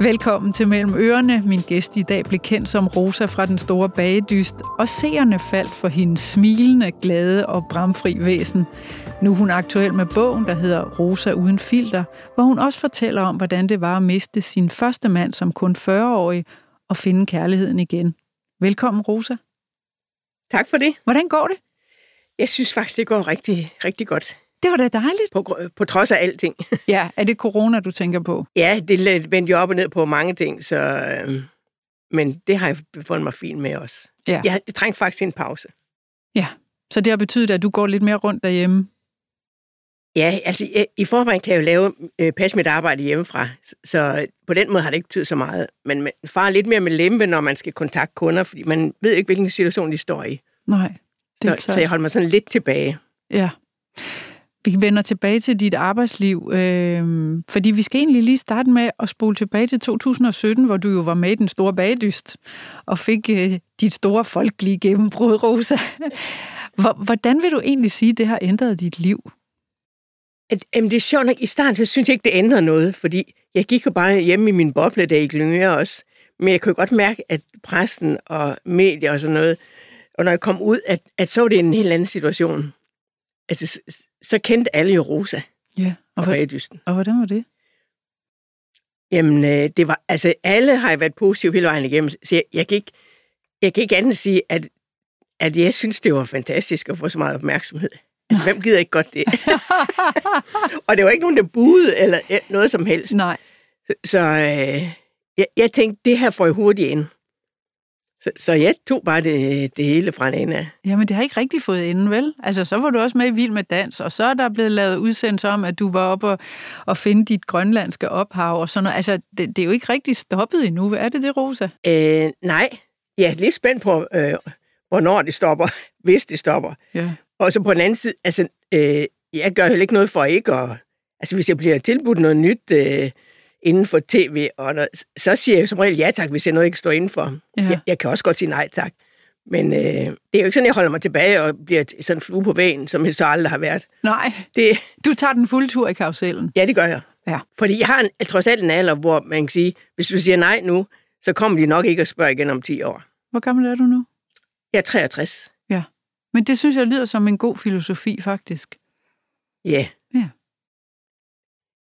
Velkommen til Mellem Ørerne. Min gæst i dag blev kendt som Rosa fra Den Store Bagedyst, og seerne faldt for hendes smilende, glade og bramfri væsen. Nu er hun aktuel med bogen, der hedder Rosa uden filter, hvor hun også fortæller om, hvordan det var at miste sin første mand som kun 40-årig og finde kærligheden igen. Velkommen, Rosa. Tak for det. Hvordan går det? Jeg synes faktisk, det går rigtig, rigtig godt. Det var da dejligt. På, på trods af alting. Ja, er det corona, du tænker på? Ja, det vendte jo op og ned på mange ting, så... Øh, men det har jeg fundet mig fint med også. Ja. Jeg, jeg trængte faktisk en pause. Ja, så det har betydet, at du går lidt mere rundt derhjemme? Ja, altså jeg, i forvejen kan jeg jo lave, øh, passe mit arbejde hjemmefra, så på den måde har det ikke betydet så meget. Men man farer lidt mere med lempe, når man skal kontakte kunder, fordi man ved ikke, hvilken situation de står i. Nej, det er så, klart. så jeg holder mig sådan lidt tilbage. Ja. Vi vender tilbage til dit arbejdsliv, øh, fordi vi skal egentlig lige starte med at spole tilbage til 2017, hvor du jo var med i den store bagdyst og fik øh, dit store folkelige gennembrud, Rosa. Hvordan vil du egentlig sige, at det har ændret dit liv? At, jamen det er sjovt nok, i starten så synes jeg ikke, det ændrer noget, fordi jeg gik jo bare hjemme i min boble, da i Glyngøre også. Men jeg kunne godt mærke, at pressen og medier og sådan noget, og når jeg kom ud, at, at så var det en helt anden situation. Altså, så kendte alle jo Rosa. Ja, og, og, hvad, og hvordan var det? Jamen, øh, det var, altså, alle har været positive hele vejen igennem, så jeg, jeg, kan, ikke, jeg kan ikke andet sige, at, at jeg synes, det var fantastisk at få så meget opmærksomhed. Altså, hvem gider ikke godt det? og det var ikke nogen, der buede eller noget som helst. Nej. Så, så øh, jeg, jeg tænkte, det her får jeg hurtigt ind. Så, så jeg tog bare det, det hele fra en ende af. Jamen, det har ikke rigtig fået enden, vel? Altså, så var du også med i Vild med Dans, og så er der blevet lavet udsendelser om, at du var oppe og, og finde dit grønlandske ophav og sådan noget. Altså, det, det er jo ikke rigtig stoppet endnu. Er det det, Rosa? Øh, nej. Jeg er lidt spændt på, øh, hvornår det stopper, hvis det stopper. Ja. Og så på den anden side, altså, øh, jeg gør heller ikke noget for ikke at... Altså, hvis jeg bliver tilbudt noget nyt... Øh, inden for tv, og når, så siger jeg som regel ja tak, hvis jeg noget ikke står indenfor. Ja. Jeg, jeg kan også godt sige nej tak. Men øh, det er jo ikke sådan, jeg holder mig tilbage og bliver sådan en flue på vægen, som jeg så aldrig har været. Nej, det, du tager den fulde tur i karusellen. Ja, det gør jeg. Ja. Fordi jeg har en, trods alt en alder, hvor man kan sige, hvis du siger nej nu, så kommer de nok ikke at spørge igen om 10 år. Hvor gammel er du nu? Jeg er 63. Ja, men det synes jeg lyder som en god filosofi, faktisk. Ja. Ja.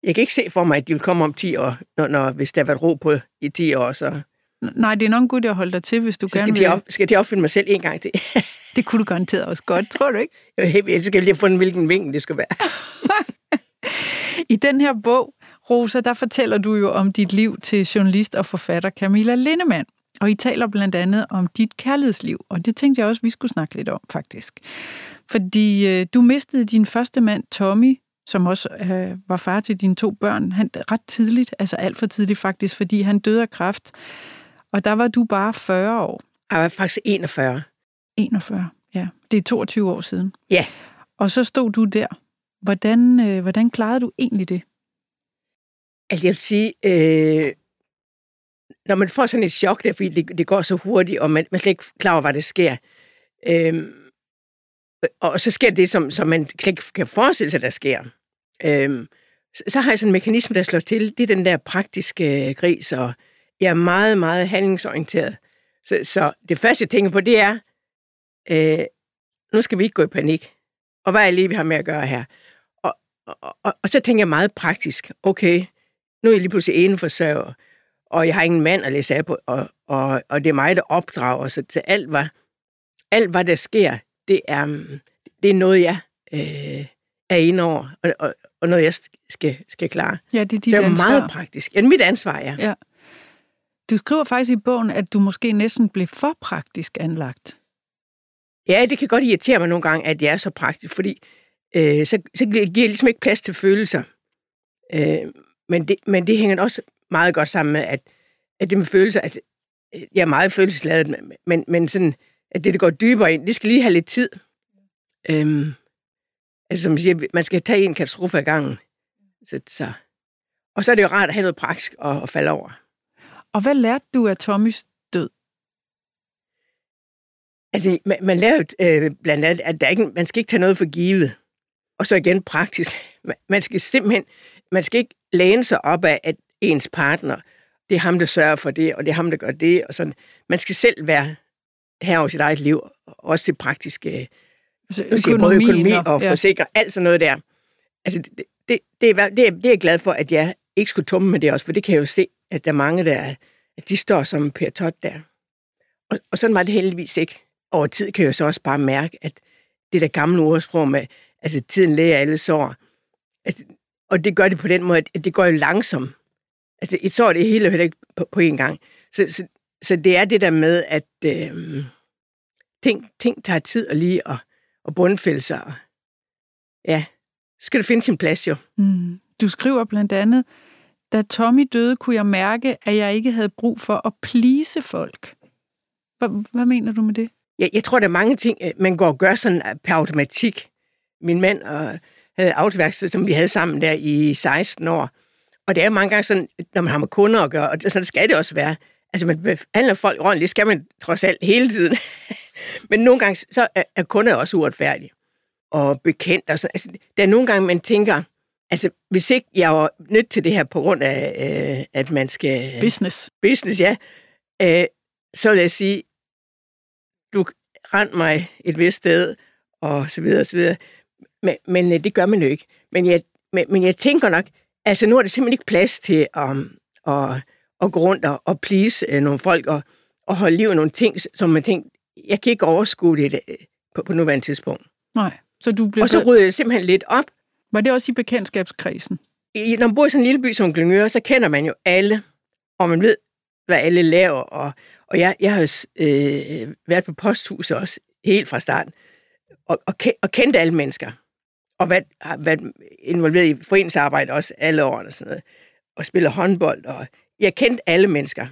Jeg kan ikke se for mig, at de vil komme om 10 år, når, når, hvis der har været ro på i 10 år. Så, Nej, det er nok en god at holde dig til, hvis du så gerne skal, vil. de op, skal de opfinde mig selv en gang til. det kunne du garanteret også godt, tror du ikke? Jeg skal lige fundet, hvilken vinkel det skal være. I den her bog, Rosa, der fortæller du jo om dit liv til journalist og forfatter Camilla Lindemann. Og I taler blandt andet om dit kærlighedsliv, og det tænkte jeg også, vi skulle snakke lidt om, faktisk. Fordi øh, du mistede din første mand, Tommy, som også øh, var far til dine to børn, han ret tidligt, altså alt for tidligt faktisk, fordi han døde af kræft. Og der var du bare 40 år. Jeg var faktisk 41. 41, ja. Det er 22 år siden. Ja. Og så stod du der. Hvordan, øh, hvordan klarede du egentlig det? Altså jeg vil sige, øh, når man får sådan et chok der, fordi det, det går så hurtigt, og man, man slet ikke klar over, hvad der sker. Øh, og så sker det, som, som man ikke kan forestille sig, der sker. Øhm, så, så har jeg sådan en mekanisme, der slår til. Det er den der praktiske øh, gris, og jeg er meget, meget handlingsorienteret. Så, så det første, jeg tænker på, det er, øh, nu skal vi ikke gå i panik. Og hvad er lige, vi har med at gøre her? Og, og, og, og så tænker jeg meget praktisk. Okay, nu er jeg lige pludselig ene forsørger, og jeg har ingen mand at læse af på, og, og, og det er mig, der opdrager. Så, så alt, hvad, alt, hvad der sker, det er, det er noget, jeg øh, er inde over, og, og, og noget, jeg skal, skal klare. Ja, det er dit så det er ansvar. meget praktisk. Ja, mit ansvar, ja. ja. Du skriver faktisk i bogen, at du måske næsten blev for praktisk anlagt. Ja, det kan godt irritere mig nogle gange, at jeg er så praktisk, fordi øh, så, så giver jeg ligesom ikke plads til følelser. Øh, men, det, men det hænger også meget godt sammen med, at, at det med følelser, at jeg er meget følelsesladet, men, men sådan, at det, det går dybere ind, det skal lige have lidt tid. Øhm, altså, som siger, man skal tage en katastrofe ad gangen. Så, så. Og så er det jo rart at have noget praktisk at, at falde over. Og hvad lærte du af Tommys død? Altså, man, man jo øh, blandt andet, at der ikke, man skal ikke tage noget for givet. Og så igen praktisk. Man, man skal simpelthen, man skal ikke læne sig op af, at ens partner det er ham, der sørger for det, og det er ham, der gør det, og sådan. Man skal selv være her over sit eget liv, også det praktiske, altså, nu siger både økonomi og, ja. forsikring, alt sådan noget der. Altså, det, det, det, er, det, er, det er jeg glad for, at jeg ikke skulle tumme med det også, for det kan jeg jo se, at der er mange, der at de står som Per Tot der. Og, og sådan var det heldigvis ikke. Over tid kan jeg jo så også bare mærke, at det der gamle ordsprog med, altså tiden læger alle sår, altså, og det gør det på den måde, at det går jo langsomt. Altså et sår, det hele heller ikke på, på én gang. Så, så, så det er det der med, at øh, ting, ting tager tid og lige at, at bundfælde sig. Og, ja, så skal det finde sin plads jo. Mm. Du skriver blandt andet, da Tommy døde, kunne jeg mærke, at jeg ikke havde brug for at plise folk. Hvad, hvad mener du med det? Jeg, jeg tror, der er mange ting, øh, man går og gør sådan øh, per automatik. Min mand og havde autoværksted, som vi havde sammen der i 16 år. Og det er mange gange sådan, når man har med kunder at gøre, og sådan skal det også være. Altså, man behandler folk ordentligt, skal man trods alt hele tiden. Men nogle gange, så er kunder også uretfærdige og bekendt. Og sådan. Altså, der er nogle gange, man tænker, altså, hvis ikke jeg var nødt til det her på grund af, øh, at man skal... Business. Business, ja. Øh, så vil jeg sige, du rent mig et vist sted, og så videre, og så videre. Men, men øh, det gør man jo ikke. Men jeg, men, men jeg tænker nok, altså nu er der simpelthen ikke plads til um, at, at gå rundt og, og please uh, nogle folk og, og holde liv i nogle ting, som man tænker, jeg kan ikke overskue det uh, på, på nuværende tidspunkt. Nej. Så du blev og så rydder jeg simpelthen lidt op. Var det også i bekendtskabskredsen? I, når man bor i sådan en lille by som Glyngøre, så kender man jo alle, og man ved, hvad alle laver. Og, og jeg, jeg har jo øh, været på posthuset også, helt fra starten, og, og, og kendt alle mennesker. Og været, har været involveret i foreningsarbejde også alle årene og sådan noget. Og spiller håndbold, og jeg kendte alle mennesker.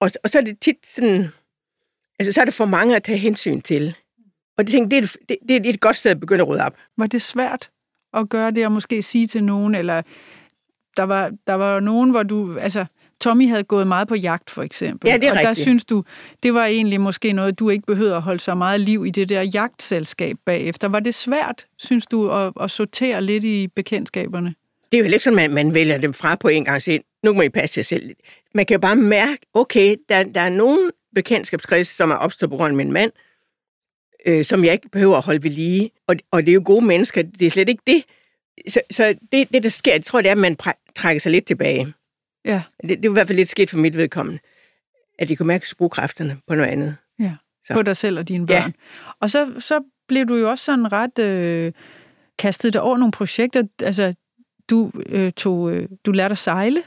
Og, og så er det tit sådan, altså så er det for mange at tage hensyn til. Og det, tænkte, det, er, det, det er et godt sted at begynde at rydde op. Var det svært at gøre det, og måske sige til nogen, eller der var, der var nogen, hvor du, altså, Tommy havde gået meget på jagt, for eksempel. Ja, det er og rigtigt. der synes du, det var egentlig måske noget, du ikke behøvede at holde så meget liv i det der jagtselskab bagefter. Var det svært, synes du, at, at sortere lidt i bekendtskaberne? Det er jo ikke sådan, at man vælger dem fra på en gang og siger, nu må I passe jer selv. Man kan jo bare mærke, okay, der, der er nogle bekendtskabskreds, som er opstået på grund af min mand, øh, som jeg ikke behøver at holde ved lige. Og, og det er jo gode mennesker, det er slet ikke det. Så, så det, det, der sker, jeg tror, det er, at man trækker sig lidt tilbage. Ja. Det, det er i hvert fald lidt skidt for mit vedkommende, at de kunne mærke kræfterne på noget andet. Ja, så. på dig selv og dine børn. Ja. Og så, så blev du jo også sådan ret øh, kastet dig over nogle projekter. Altså, du, øh, tog, øh, du lærte at sejle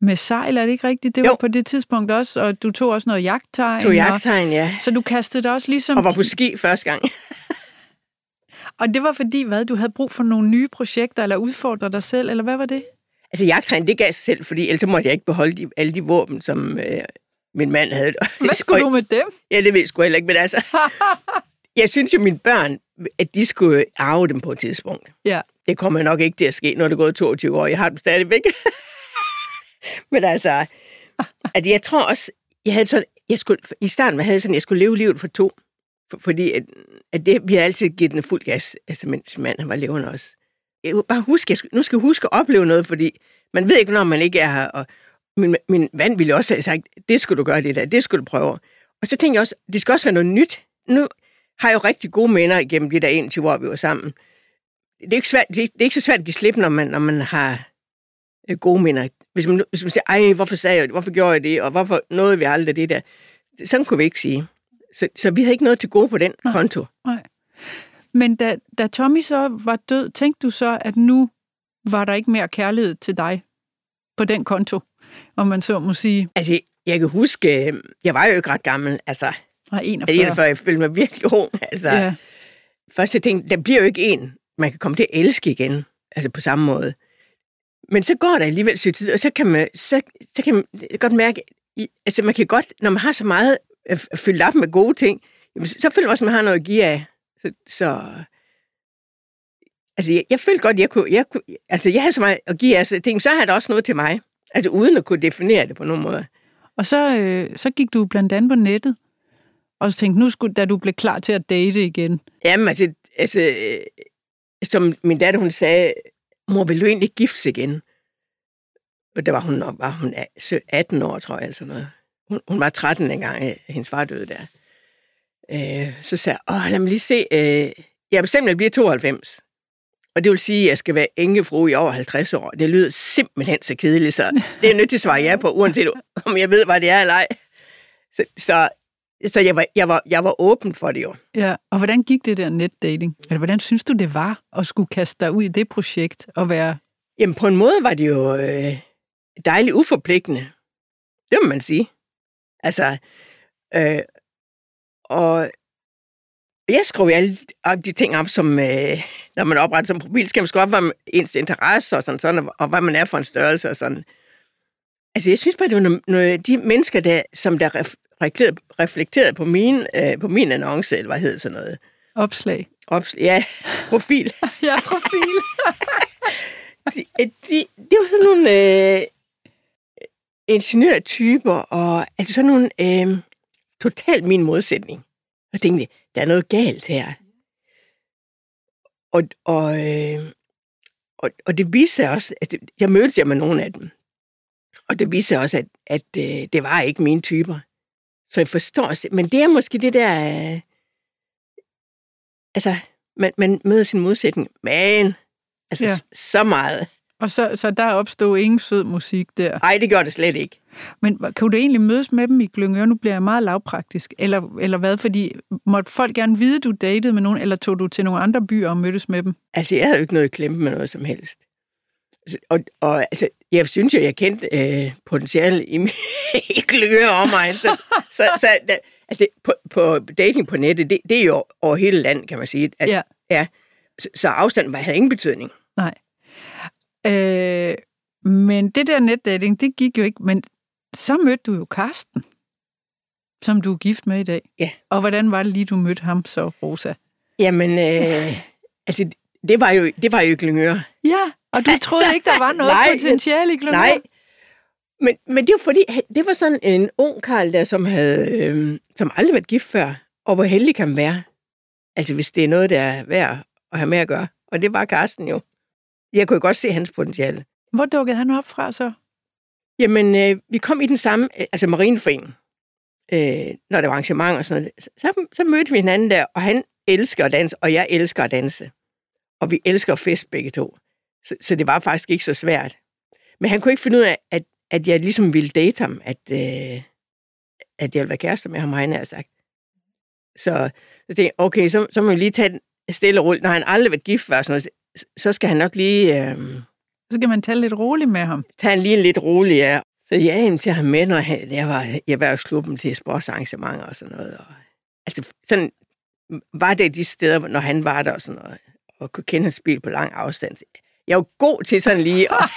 med sejl, er det ikke rigtigt? Det var jo. på det tidspunkt også, og du tog også noget jagttegn. Tog jagttegn, ja. Så du kastede dig også ligesom... Og var på ski første gang. og det var fordi, hvad? Du havde brug for nogle nye projekter, eller udfordre dig selv, eller hvad var det? Altså jagttegn, det gav sig selv, fordi ellers måtte jeg ikke beholde de, alle de våben, som øh, min mand havde. Hvad skulle du med dem? Ja, det ved jeg sgu heller ikke, men altså... jeg synes jo, mine børn, at de skulle arve dem på et tidspunkt. Ja. Det kommer nok ikke til at ske, når det er gået 22 år. Jeg har dem stadigvæk. Men altså, at jeg tror også, jeg havde sådan, jeg skulle, i starten havde jeg sådan, jeg skulle leve livet for to. For, fordi at, at det, vi har altid givet den fuld gas, altså mens mand var levende også. Jeg bare huske, jeg nu skal jeg huske at opleve noget, fordi man ved ikke, når man ikke er her. Og min, min mand ville også have sagt, det skulle du gøre det der, det skulle du prøve. Og så tænkte jeg også, det skal også være noget nyt. Nu har jo rigtig gode minder igennem de der 21 år, vi var sammen. Det er ikke, svært, det er, det er ikke så svært at give slip, når man, når man har øh, gode minder hvis man, hvis man siger, ej, hvorfor sagde jeg hvorfor gjorde jeg det, og hvorfor nåede vi aldrig det der. Sådan kunne vi ikke sige. Så, så vi havde ikke noget til gode på den nej, konto. Nej. Men da, da Tommy så var død, tænkte du så, at nu var der ikke mere kærlighed til dig på den konto, om man så må sige? Altså, jeg kan huske, øh, jeg var jo ikke ret gammel, altså. Nej, 41. 41, jeg følte mig virkelig ung, altså. Ja. Først jeg tænkte, der bliver jo ikke en, man kan komme til at elske igen, altså på samme måde. Men så går der alligevel sit tid, og så kan man, så, så kan man godt mærke, altså man kan godt, når man har så meget fyldt op med gode ting, jamen, så føler man også, at man har noget at give af. Så, så altså jeg, jeg følte godt, jeg kunne, jeg kunne, altså jeg havde så meget at give af, så jeg tænkte, så har der også noget til mig. Altså uden at kunne definere det på nogen måde. Og så, øh, så gik du blandt andet på nettet, og så tænkte, nu skulle, da du blev klar til at date igen. Jamen altså, altså øh, som min datter hun sagde, mor, vil du egentlig giftes igen? og der var hun, var hun øh, 18 år, tror jeg, altså noget. Hun, hun var 13 engang, øh, hendes far døde der. Øh, så sagde jeg, åh, lad mig lige se, øh, jeg bestemt, at bliver 92. Og det vil sige, at jeg skal være enkefru i over 50 år. Det lyder simpelthen så kedeligt, så det er nødt til at svare ja på, uanset om jeg ved, hvad det er eller ej. Så, så, så jeg, var, jeg, var, jeg var åben for det jo. Ja, og hvordan gik det der netdating? Eller hvordan synes du, det var at skulle kaste dig ud i det projekt og være... Jamen, på en måde var det jo øh, dejligt uforpligtende. Det må man sige. Altså, øh, og jeg skriver alle de ting op, som øh, når man opretter som profil, skal man skrive op, hvad ens interesse og sådan, sådan, og hvad man er for en størrelse og sådan. Altså, jeg synes bare, det var noget, de mennesker, der, som der reflekterede på, min, øh, på min annonce, eller hvad hedder sådan noget. Opslag. Opslag, ja, profil. ja, profil. de, de, det var sådan nogle øh, ingeniørtyper, og altså sådan nogle øh, totalt min modsætning. Jeg tænkte, der er noget galt her. Og, og, øh, og, og det viste sig også, at jeg mødtes jeg med nogle af dem, og det viste sig også, at, at øh, det var ikke mine typer. Så jeg forstår, men det er måske det der, øh, altså, man, man møder sin modsætning, men altså ja. så meget. Og så, så der opstod ingen sød musik der? Nej, det gjorde det slet ikke. Men kan du egentlig mødes med dem i Glyngøre? Nu bliver jeg meget lavpraktisk. Eller, eller hvad? Fordi måtte folk gerne vide, du datede med nogen, eller tog du til nogle andre byer og mødtes med dem? Altså, jeg havde jo ikke noget klemme med noget som helst. Og, og altså, jeg synes jo, jeg kendte øh, potentiale i, i Glyngøre om mig. Så, så, så da, altså, på, på dating på nettet, det, det er jo over hele landet, kan man sige. At, ja. ja så, så afstanden havde ingen betydning. Nej. Øh, men det der netdating, det gik jo ikke. Men så mødte du jo Karsten, som du er gift med i dag. Ja. Og hvordan var det lige, du mødte ham så, Rosa? Jamen, øh, altså, det var jo, det var jo Glyngøre. Ja, og du troede ikke, der var noget nej, potentiale i Glyngøre? Nej, men, men det var fordi, det var sådan en ung karl der, som havde, øh, som aldrig været gift før, og hvor heldig kan man være. Altså, hvis det er noget, der er værd at have med at gøre. Og det var Karsten jo. Jeg kunne godt se hans potentiale. Hvor dukkede han op fra så? Jamen, øh, vi kom i den samme, øh, altså Marineforeningen, øh, når der var arrangementer og sådan noget. Så, så mødte vi hinanden der, og han elsker at danse, og jeg elsker at danse. Og vi elsker at fest begge to. Så, så det var faktisk ikke så svært. Men han kunne ikke finde ud af, at, at jeg ligesom ville date ham, at, øh, at jeg ville være kærester med ham, har han sagt. Så, så tænkte jeg, okay, så, så må vi lige tage den stille og roligt. Når han aldrig været gift før, sådan noget, så skal han nok lige... Øh, så skal man tale lidt roligt med ham. Tag lige lidt roligt, ja. Så jeg inviterede ham med, når han, jeg var i erhvervsklubben til sportsarrangementer og sådan noget. Og, altså, sådan var det de steder, når han var der og sådan noget, og kunne kende hans bil på lang afstand. Jeg var god til sådan lige at...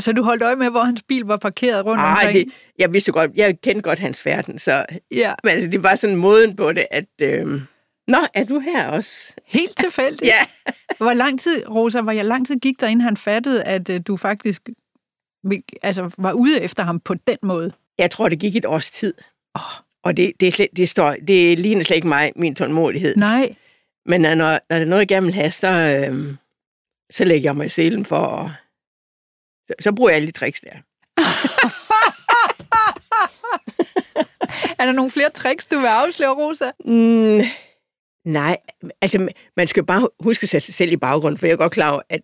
Så du holdt øje med, hvor hans bil var parkeret rundt Ej, omkring? Det, jeg vidste godt, jeg kendte godt hans færden, så ja. men altså, det var sådan måden på det, at... Øh, Nå, er du her også? Helt tilfældigt? ja. Hvor lang tid, Rosa, hvor lang tid gik der, inden han fattede, at uh, du faktisk altså, var ude efter ham på den måde? Jeg tror, det gik et års tid. Oh. Og det, det, slet, det, står, det ligner slet ikke mig, min tålmodighed. Nej. Men når, når der er noget, jeg gerne vil have, så, øh, så lægger jeg mig i selen for at... Så, så bruger jeg alle de tricks der. er der nogle flere tricks, du vil afsløre, Rosa? Mm, Nej, altså man skal bare huske at sætte sig selv i baggrund, for jeg er godt klar over, at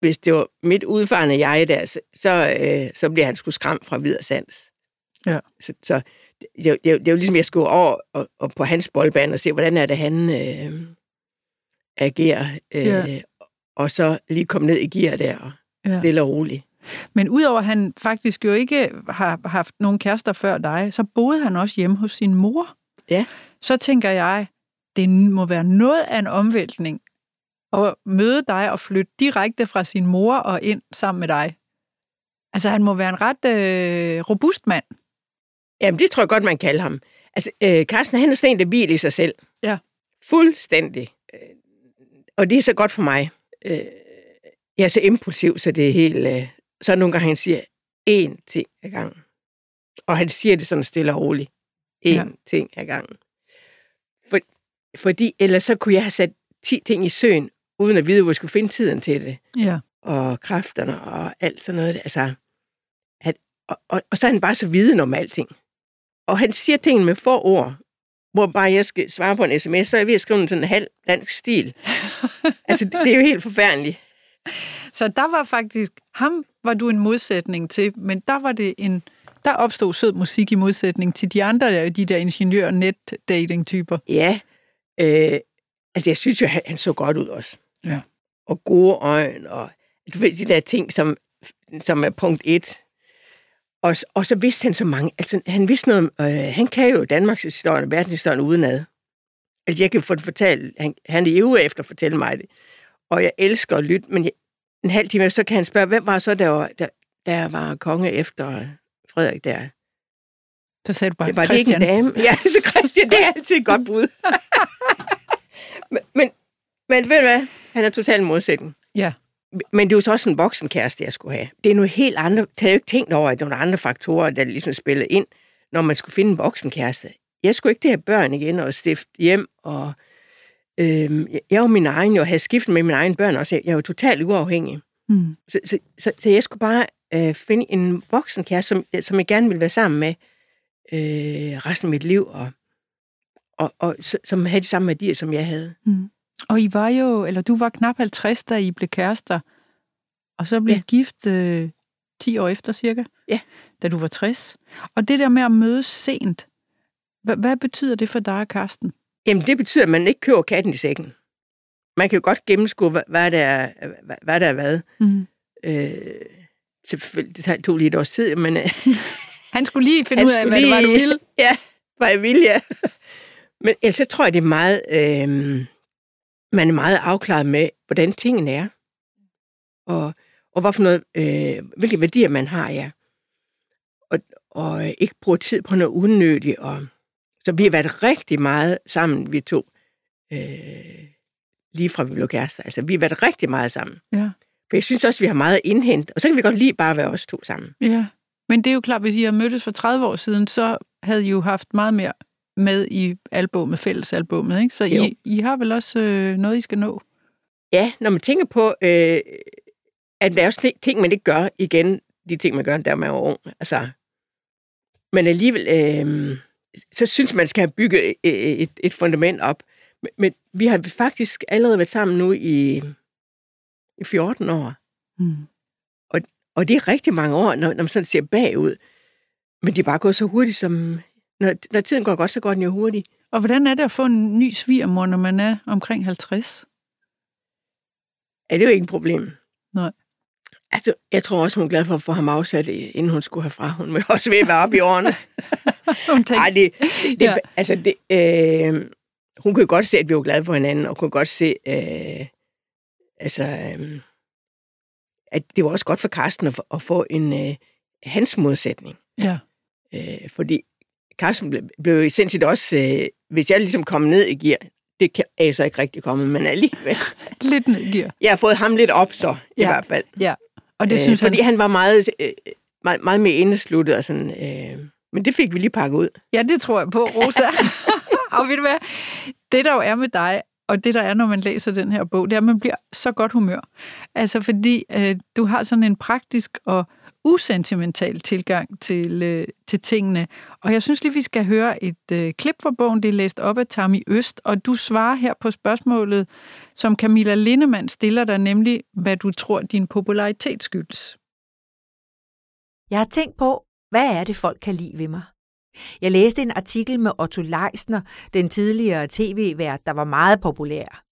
hvis det var mit udfarende jeg der, så, så, øh, så bliver han sgu skræmt fra videre sans. Ja. Så, så det, det, det, er jo ligesom, jeg skulle over og, og på hans boldbane og se, hvordan er det, han øh, agerer. Øh, ja. Og så lige komme ned i gear der og ja. stille og roligt. Men udover at han faktisk jo ikke har haft nogen kærester før dig, så boede han også hjemme hos sin mor. Ja. Så tænker jeg, det må være noget af en omvæltning at møde dig og flytte direkte fra sin mor og ind sammen med dig. Altså, han må være en ret øh, robust mand. Jamen, det tror jeg godt, man kalder ham. Altså, øh, Carsten, han er sådan en, der hviler i sig selv. Ja. Fuldstændig. Og det er så godt for mig. Øh, jeg er så impulsiv, så det er helt... Øh, så nogle gange, han siger én ting ad gangen. Og han siger det sådan stille og roligt. Én ja. ting ad gangen. Fordi ellers så kunne jeg have sat 10 ting i søen, uden at vide, hvor jeg skulle finde tiden til det. Ja. og kræfterne og alt sådan noget. Altså, at, og, og, og så er han bare så viden om alting. Og han siger tingene med få ord, hvor bare jeg skal svare på en sms, så er jeg ved at skrive en sådan halv dansk stil. altså, det, det er jo helt forfærdeligt. Så der var faktisk, ham var du en modsætning til, men der var det en, der opstod sød musik i modsætning til de andre, de der ingeniør net dating typer Ja, øh, altså jeg synes jo, han, han så godt ud også. Ja. Og gode øjne, og du ved, de der ting, som, som er punkt et. Og, og så vidste han så mange, altså han vidste noget, øh, han kan jo Danmarks historie og verdenshistorien udenad. Altså jeg kan få det fortalt, han, han er ivrig efter at fortælle mig det. Og jeg elsker at lytte, men jeg, en halv time så kan han spørge, hvem var så, der var, der, der var konge efter Frederik der? Så sagde du bare, det var Christian. Det ikke en dame. Ja, så Christian, det er altid et godt bud. men, men, men ved du hvad? Han er totalt modsætning. Ja. Men det jo så også en voksenkæreste, jeg skulle have. Det er noget helt andet. Jeg havde jo ikke tænkt over, at der var nogle andre faktorer, der ligesom spillede ind, når man skulle finde en voksenkæreste. Jeg skulle ikke det have børn igen og stifte hjem. Og, øhm, jeg var min egen, og havde skiftet med mine egne børn også. Jeg var totalt uafhængig. Mm. Så, så, så, så jeg skulle bare øh, finde en voksenkæreste, som, som jeg gerne ville være sammen med øh, resten af mit liv, og, og, og som havde de samme værdier, som jeg havde. Mm. Og I var jo, eller du var knap 50, da I blev kærester, og så blev Ja. gift øh, 10 år efter cirka, Ja. da du var 60. Og det der med at mødes sent, hvad, hvad betyder det for dig, Karsten? Jamen, det betyder, at man ikke køber katten i sækken. Man kan jo godt gennemskue, hvad, hvad, der, er, hvad, hvad der er hvad. Mm. Øh, selvfølgelig, det tog lige et års tid, men... Øh, Han skulle lige finde ud af, hvad det var, du lige- ville. Ja, hvad jeg vil, ja. Men ellers så tror jeg, det er meget... Øh, man er meget afklaret med, hvordan tingene er. Og, og hvad for noget, øh, hvilke værdier man har, ja. Og, og ikke bruge tid på noget unødigt. Og, så vi har været rigtig meget sammen, vi to. Øh, lige fra vi blev kærester. Altså, vi har været rigtig meget sammen. Ja. For jeg synes også, vi har meget at indhente. Og så kan vi godt lige bare være os to sammen. Ja, men det er jo klart, hvis I har mødtes for 30 år siden, så havde I jo haft meget mere med i albumet, fællesalbummet, ikke? Så Jo. I, I har vel også øh, noget, I skal nå? Ja, når man tænker på, øh, at der er også ting, man ikke gør igen, de ting, man gør, der man er ung. Altså, men alligevel, øh, så synes man, skal have bygget et, et, et fundament op. Men, men vi har faktisk allerede været sammen nu i, i 14 år. Mm. Og det er rigtig mange år, når, når man sådan ser bagud. Men det er bare gået så hurtigt, som... Når, når tiden går godt, så går den jo hurtigt. Og hvordan er det at få en ny svigermor, når man er omkring 50? Ja, det er jo ikke et problem. Nej. Altså, jeg tror også, hun er glad for at få ham afsat, inden hun skulle herfra. Hun må også ved at være oppe i årene. Hun tænkte, Nej, det, det, Ja. altså, det, øh, hun kunne godt se, at vi var glade for hinanden, og kunne godt se, øh, altså, øh, at det var også godt for Carsten at, få- at få en øh, hans modsætning. ja, Øh, fordi Carsten blev, blev sindssygt også, øh, hvis jeg ligesom kom ned i gear, det kan, er jeg så ikke rigtig kommet, men alligevel. lidt nedgear. Jeg har fået ham lidt op så, i Ja. hvert fald. Og det Øh, synes fordi han... han var meget, øh, meget, meget mere indesluttet og sådan, øh, men det fik vi lige pakket ud. Ja, det tror jeg på, Rosa. og ved du hvad? Det, der jo er med dig, og det, der er, når man læser den her bog, det er, at man bliver så godt humør. Altså, fordi øh, du har sådan en praktisk og usentimental tilgang til, øh, til tingene. Og jeg synes lige, vi skal høre et øh, klip fra bogen. Det er læst op af Tammy Øst, og du svarer her på spørgsmålet, som Camilla Lindemann stiller dig, nemlig, hvad du tror, din popularitet skyldes. Jeg har tænkt på, hvad er det, folk kan lide ved mig? Jeg læste en artikel med Otto Leisner, den tidligere tv-vært, der var meget populær.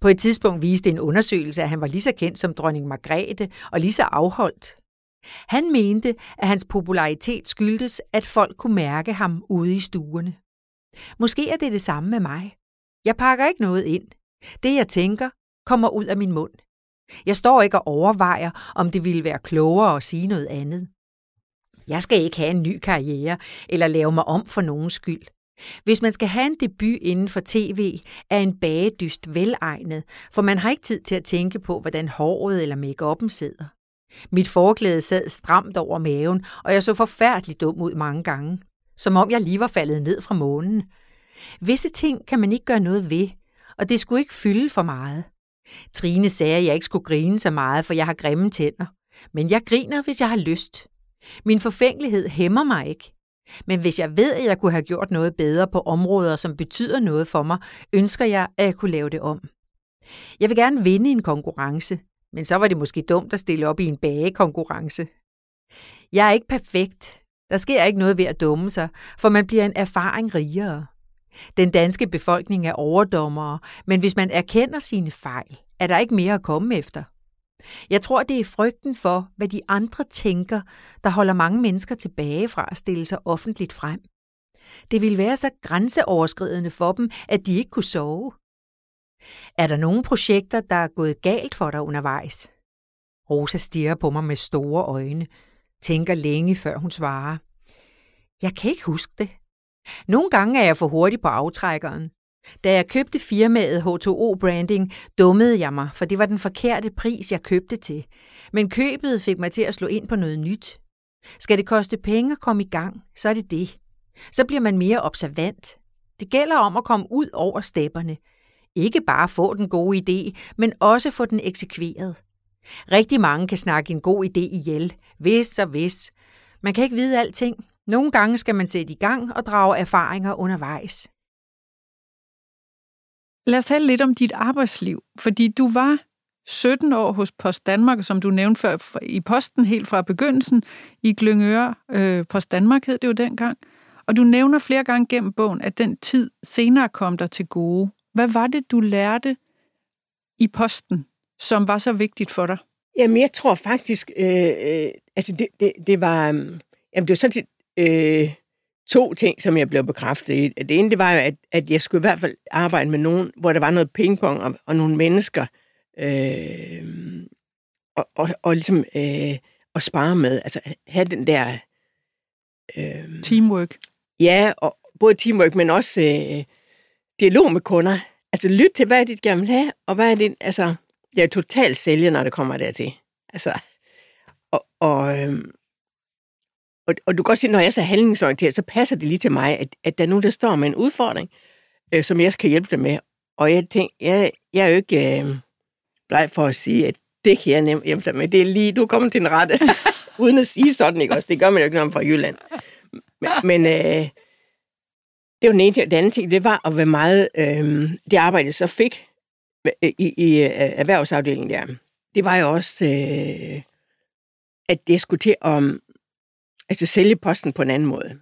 På et tidspunkt viste en undersøgelse, at han var lige så kendt som dronning Margrethe og lige så afholdt. Han mente, at hans popularitet skyldtes, at folk kunne mærke ham ude i stuerne. Måske er det det samme med mig. Jeg pakker ikke noget ind. Det, jeg tænker, kommer ud af min mund. Jeg står ikke og overvejer, om det ville være klogere at sige noget andet. Jeg skal ikke have en ny karriere eller lave mig om for nogens skyld. Hvis man skal have en debut inden for tv, er en bagedyst velegnet, for man har ikke tid til at tænke på, hvordan håret eller makeupen sidder. Mit forklæde sad stramt over maven, og jeg så forfærdeligt dum ud mange gange. Som om jeg lige var faldet ned fra månen. Visse ting kan man ikke gøre noget ved, og det skulle ikke fylde for meget. Trine sagde, at jeg ikke skulle grine så meget, for jeg har grimme tænder. Men jeg griner, hvis jeg har lyst. Min forfængelighed hæmmer mig ikke. Men hvis jeg ved, at jeg kunne have gjort noget bedre på områder, som betyder noget for mig, ønsker jeg, at jeg kunne lave det om. Jeg vil gerne vinde en konkurrence, men så var det måske dumt at stille op i en bagekonkurrence. Jeg er ikke perfekt. Der sker ikke noget ved at dumme sig, for man bliver en erfaring rigere. Den danske befolkning er overdommere, men hvis man erkender sine fejl, er der ikke mere at komme efter. Jeg tror, det er frygten for, hvad de andre tænker, der holder mange mennesker tilbage fra at stille sig offentligt frem. Det ville være så grænseoverskridende for dem, at de ikke kunne sove. Er der nogle projekter, der er gået galt for dig undervejs? Rosa stiger på mig med store øjne, tænker længe før hun svarer. Jeg kan ikke huske det. Nogle gange er jeg for hurtig på aftrækkeren. Da jeg købte firmaet H2O Branding, dummede jeg mig, for det var den forkerte pris, jeg købte til. Men købet fik mig til at slå ind på noget nyt. Skal det koste penge at komme i gang, så er det det. Så bliver man mere observant. Det gælder om at komme ud over stepperne. Ikke bare få den gode idé, men også få den eksekveret. Rigtig mange kan snakke en god idé ihjel, hvis og hvis. Man kan ikke vide alting. Nogle gange skal man sætte i gang og drage erfaringer undervejs. Lad os tale lidt om dit arbejdsliv, fordi du var 17 år hos Post Danmark, som du nævnte før, i posten helt fra begyndelsen, i Glyngøre. Øh, Post Danmark hed det jo dengang. Og du nævner flere gange gennem bogen, at den tid senere kom der til gode. Hvad var det, du lærte i posten, som var så vigtigt for dig? Jamen, jeg tror faktisk, øh, øh, altså det, det, det var, øh, jamen det var sådan set øh, to ting, som jeg blev bekræftet i. Det ene, det var jo, at, at jeg skulle i hvert fald arbejde med nogen, hvor der var noget pingpong og, og nogle mennesker, øh, og, og, og ligesom øh, at spare med, altså have den der... Øh, teamwork. Ja, og både teamwork, men også øh, dialog med kunder. Altså lyt til, hvad er de gerne vil have, og hvad er det, altså, jeg er totalt sælger, når det kommer dertil. Altså, og, og, øh, og, og du kan godt se, når jeg er så handlingsorienteret, så passer det lige til mig, at, at der er nogen, der står med en udfordring, øh, som jeg skal hjælpe dem med. Og jeg tænker, jeg, jeg er jo ikke øh, bleg for at sige, at det kan jeg nemt hjælpe dig med. Det er lige, du kommer til den rette, uden at sige sådan, ikke også? Det gør man jo ikke, når man fra Jylland. Men, men øh, det var den ene ting. Den anden ting, det var at være meget, øh, det arbejde, så fik i, i, øh, erhvervsafdelingen der, det var jo også, øh, at det skulle til at altså sælge posten på en anden måde.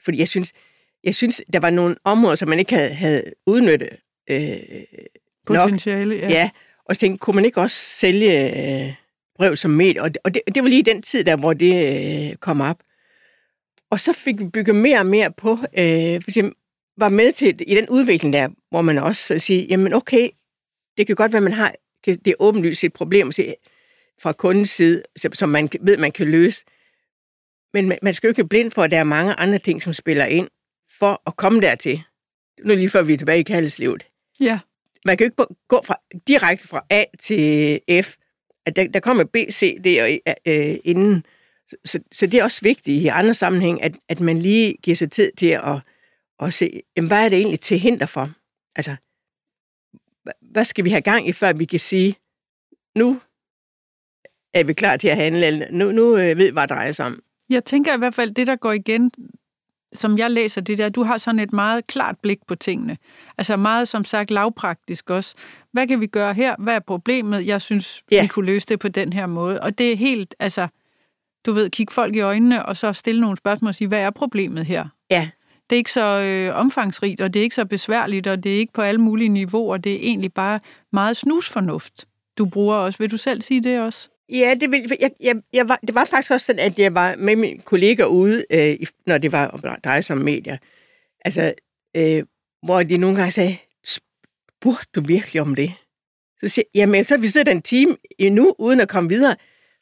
Fordi jeg synes, jeg synes der var nogle områder, som man ikke havde, havde udnyttet øh, Potentiale, nok. ja. ja. Og så tænkte, kunne man ikke også sælge øh, brev som medie? Og, det, og det, det var lige den tid, der hvor det øh, kom op. Og så fik vi bygget mere og mere på, øh, for eksempel, var med til i den udvikling der, hvor man også siger, jamen okay, det kan godt være, man har det er åbenlyst et problem fra kundens side, som man ved, man kan løse. Men man skal jo ikke blind for, at der er mange andre ting, som spiller ind for at komme dertil. Nu lige før vi er tilbage i kaldeslivet. Ja. Man kan jo ikke gå fra, direkte fra A til F. At der, der kommer B, C, D og øh, inden. Så, så det er også vigtigt i andre sammenhæng, at, at man lige giver sig tid til at, at se, jamen, hvad er det egentlig til hinder for? Altså, hvad skal vi have gang i, før vi kan sige, nu er vi klar til at handle, nu, nu øh, ved vi, hvad det drejer sig om. Jeg tænker i hvert fald, det der går igen, som jeg læser det der, du har sådan et meget klart blik på tingene. Altså meget, som sagt, lavpraktisk også. Hvad kan vi gøre her? Hvad er problemet? Jeg synes, ja. vi kunne løse det på den her måde. Og det er helt, altså, du ved, kigge folk i øjnene, og så stille nogle spørgsmål og sige, hvad er problemet her? Ja. Det er ikke så øh, omfangsrigt, og det er ikke så besværligt, og det er ikke på alle mulige niveauer. Det er egentlig bare meget snusfornuft, du bruger også. Vil du selv sige det også? Ja, det, vil, jeg, jeg, jeg var, det var faktisk også sådan, at jeg var med mine kolleger ude, øh, når det var dig som medier. Altså, øh, hvor de nogle gange sagde, spurgte du virkelig om det? Så siger jeg, jamen, så har vi siddet en time endnu, uden at komme videre.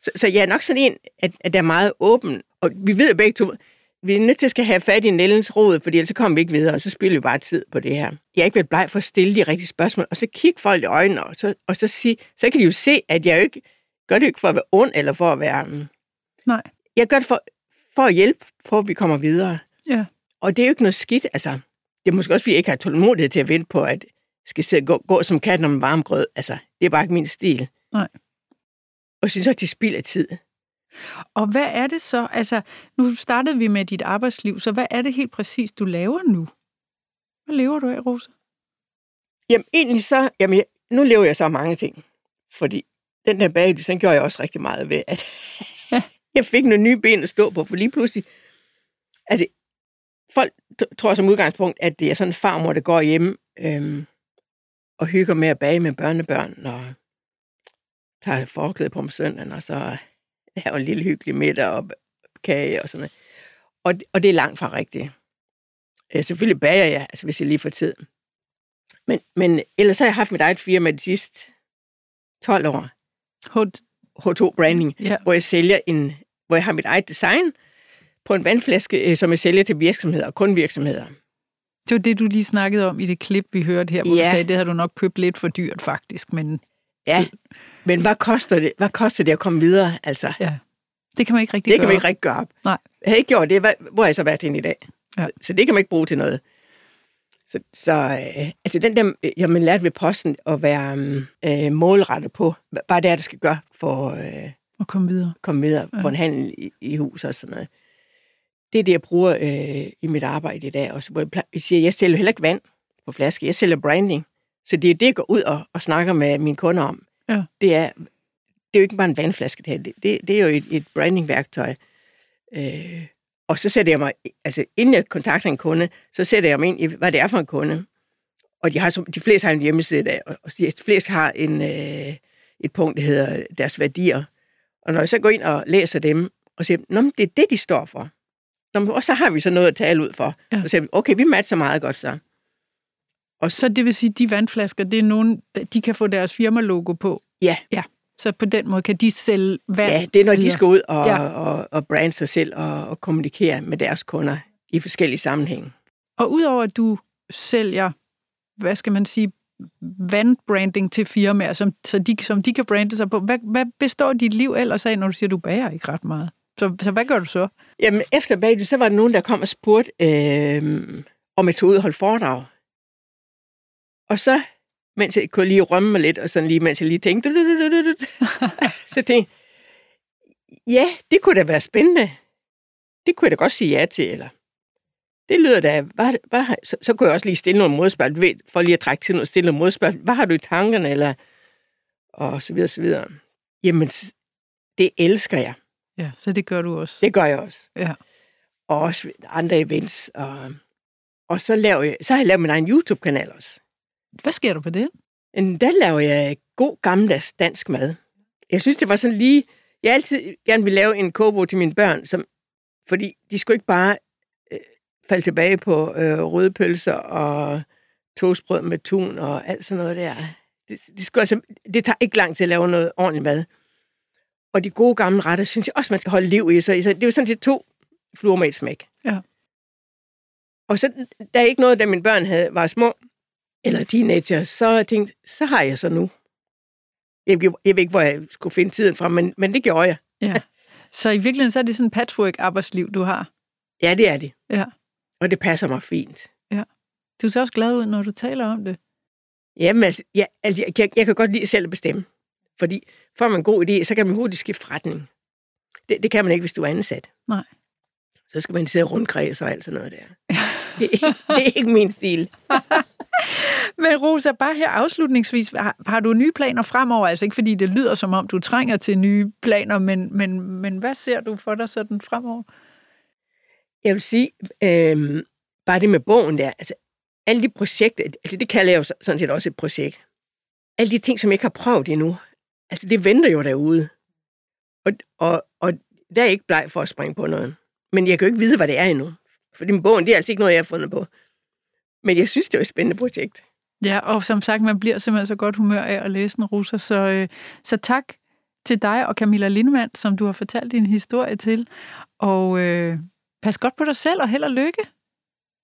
Så, så jeg er nok sådan en, at, at der er meget åben. Og vi ved begge to, vi er nødt til at skal have fat i Nellens råd, for ellers så kommer vi ikke videre, og så spiller vi bare tid på det her. Jeg er ikke været bleg for at stille de rigtige spørgsmål, og så kigge folk i øjnene, og så, og så sige, så kan de jo se, at jeg jo ikke gør det ikke for at være ond, eller for at være... Um... Nej. Jeg gør det for, for at hjælpe, for at vi kommer videre. Ja. Og det er jo ikke noget skidt, altså. Det er måske også, fordi jeg ikke har tålmodighed til at vente på, at skal sidde og gå, gå som katten om en varm grød. Altså, det er bare ikke min stil. Nej. Og jeg synes også, det spilder tid. Og hvad er det så? Altså, nu startede vi med dit arbejdsliv, så hvad er det helt præcis, du laver nu? Hvad lever du af, Rosa? Jamen, egentlig så... Jamen, jeg- nu lever jeg så mange ting. Fordi den der bagelys, den gjorde jeg også rigtig meget ved, at jeg fik nogle nye ben at stå på, for lige pludselig... Altså, folk t- tror som udgangspunkt, at det er sådan en farmor, der går hjem øhm, og hygger med at bage med børnebørn, og tager forklæde på om søndagen, og så laver en lille hyggelig middag og kage og sådan noget. Og, og det er langt fra rigtigt. Øh, selvfølgelig bager jeg, altså hvis jeg lige får tid. Men, men ellers har jeg haft mit eget firma de sidste 12 år. Hot. H2 Branding, Ja. hvor jeg sælger en, hvor jeg har mit eget design på en vandflaske, øh, som jeg sælger til virksomheder, kun virksomheder. Det var det, du lige snakkede om i det klip, vi hørte her, hvor Ja. du sagde, det havde du nok købt lidt for dyrt, faktisk. Men Ja, men hvad koster det, hvad koster det at komme videre? Altså, ja, det kan man ikke rigtig det kan gøre. man ikke rigtig gøre op. Nej. Jeg har ikke gjort det, hvor har jeg så været henne i dag? Ja. Så det kan man ikke bruge til noget. Så, så øh, altså den der, øh, jeg man lærte ved posten at være øh, målrettet på, hvad det er, der skal gøre for at øh, Og komme videre. komme videre Ja. på en handel i, i hus og sådan noget. Det er det, jeg bruger øh, i mit arbejde i dag også. Hvor jeg, jeg siger, jeg sælger heller ikke vand på flaske, jeg sælger branding. Så det er det, jeg går ud og, og snakker med mine kunder om. Ja. Det, er, det er jo ikke bare en vandflaske, det her. Det, det, det er jo et, et brandingværktøj. Øh, og så sætter jeg mig, altså inden jeg kontakter en kunde, så sætter jeg mig ind i, hvad det er for en kunde. Og de, har, som- de fleste har en hjemmeside, der, og de fleste har en, øh, et punkt, der hedder deres værdier. Og når jeg så går ind og læser dem, og siger, Nå, men det er det, de står for. Nå, men, og så har vi så noget at tale ud for. Ja. Så siger okay, vi matcher meget godt så. Og så, det vil sige, at de vandflasker, det er nogen, de kan få deres firmalogo på. ja, Så på den måde kan de sælge vand. ja, det er, når de skal ud og, Ja. ja. og, og brande sig selv og, og kommunikere med deres kunder i forskellige sammenhænge. Og udover at du sælger, hvad skal man sige, vandbranding til firmaer, som, så de, som de kan brande sig på, hvad, hvad består dit liv ellers af, når du siger, at du bager ikke ret meget? Så, så hvad gør du så? Jamen, efter bagdet, så var der nogen, der kom og spurgte, øh, om jeg tog ud og holdt foredrag. Og så, mens jeg kunne lige rømme mig lidt, og sådan lige, mens jeg lige tænkte, så tænkte ja, det kunne da være spændende. Det kunne jeg da godt sige ja til, eller det lyder da, hvad, hvad, har- så, så kunne jeg også lige stille nogle modspørgsmål, for lige at trække til noget, stille nogle modspørgsmål. Hvad har du i tankerne, eller, og så videre, så videre. Jamen, det elsker jeg. Ja, så det gør du også. Det gør jeg også. Ja. Og også andre events. Og, og så, laver jeg, så har jeg lavet min egen YouTube-kanal også. Hvad sker der på det? Der laver jeg god gammeldags dansk mad. Jeg synes, det var sådan lige... Jeg altid gerne vil lave en kogebog til mine børn, som, fordi de skulle ikke bare øh, falde tilbage på øh, røde pølser og toastbrød med tun og alt sådan noget der. Det, det, skulle altså, det tager ikke lang tid at lave noget ordentligt mad. Og de gode gamle retter, synes jeg også, man skal holde liv i. Så så det er jo sådan set to fluer med et smæk. Ja. Og så, der er ikke noget, da mine børn havde, var små, eller teenager, så jeg tænkte så har jeg så nu. Jeg, jeg, jeg ved ikke, hvor jeg skulle finde tiden fra, men, men det gjorde jeg. Ja. Så i virkeligheden så er det sådan et patchwork-arbejdsliv, du har. Ja, det er det. Ja. Og det passer mig fint. Du ser også glad ud, når du taler om det. Jamen, altså, jeg, altså, jeg, jeg, jeg kan godt lide selv at bestemme. Fordi får man en god idé, så kan man hurtigt skifte retning. Det, det kan man ikke, hvis du er ansat. Nej. Så skal man sidde rundkreds og alt sådan noget der. Det, er- det er ikke min stil. Men Rosa, bare her afslutningsvis, har, har du nye planer fremover? Altså ikke fordi det lyder som om, du trænger til nye planer, men, men, men hvad ser du for dig sådan fremover? Jeg vil sige, øh, bare det med bogen der, altså alle de projekter, altså det kalder jeg jo sådan set også et projekt. Alle de ting, som jeg ikke har prøvet endnu, altså det venter jo derude. Og, og, og der er jeg ikke bleg for at springe på noget. Men jeg kan jo ikke vide, hvad det er endnu. Fordi med bogen, det er altså ikke noget, jeg har fundet på. Men jeg synes, det er et spændende projekt. Ja, og som sagt, man bliver simpelthen så godt humør af at læse den, Rosa. Så, øh, så tak til dig og Camilla Lindemann, som du har fortalt din historie til. Og øh, pas godt på dig selv, og held og lykke.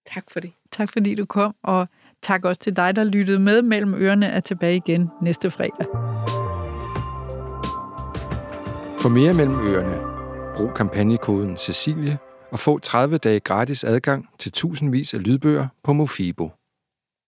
Tak for det. Tak fordi du kom, og tak også til dig, der lyttede med mellem ørerne, er tilbage igen næste fredag. For mere mellem ørerne, brug kampagnekoden Cecilie og få 30 dage gratis adgang til tusindvis af lydbøger på Mofibo.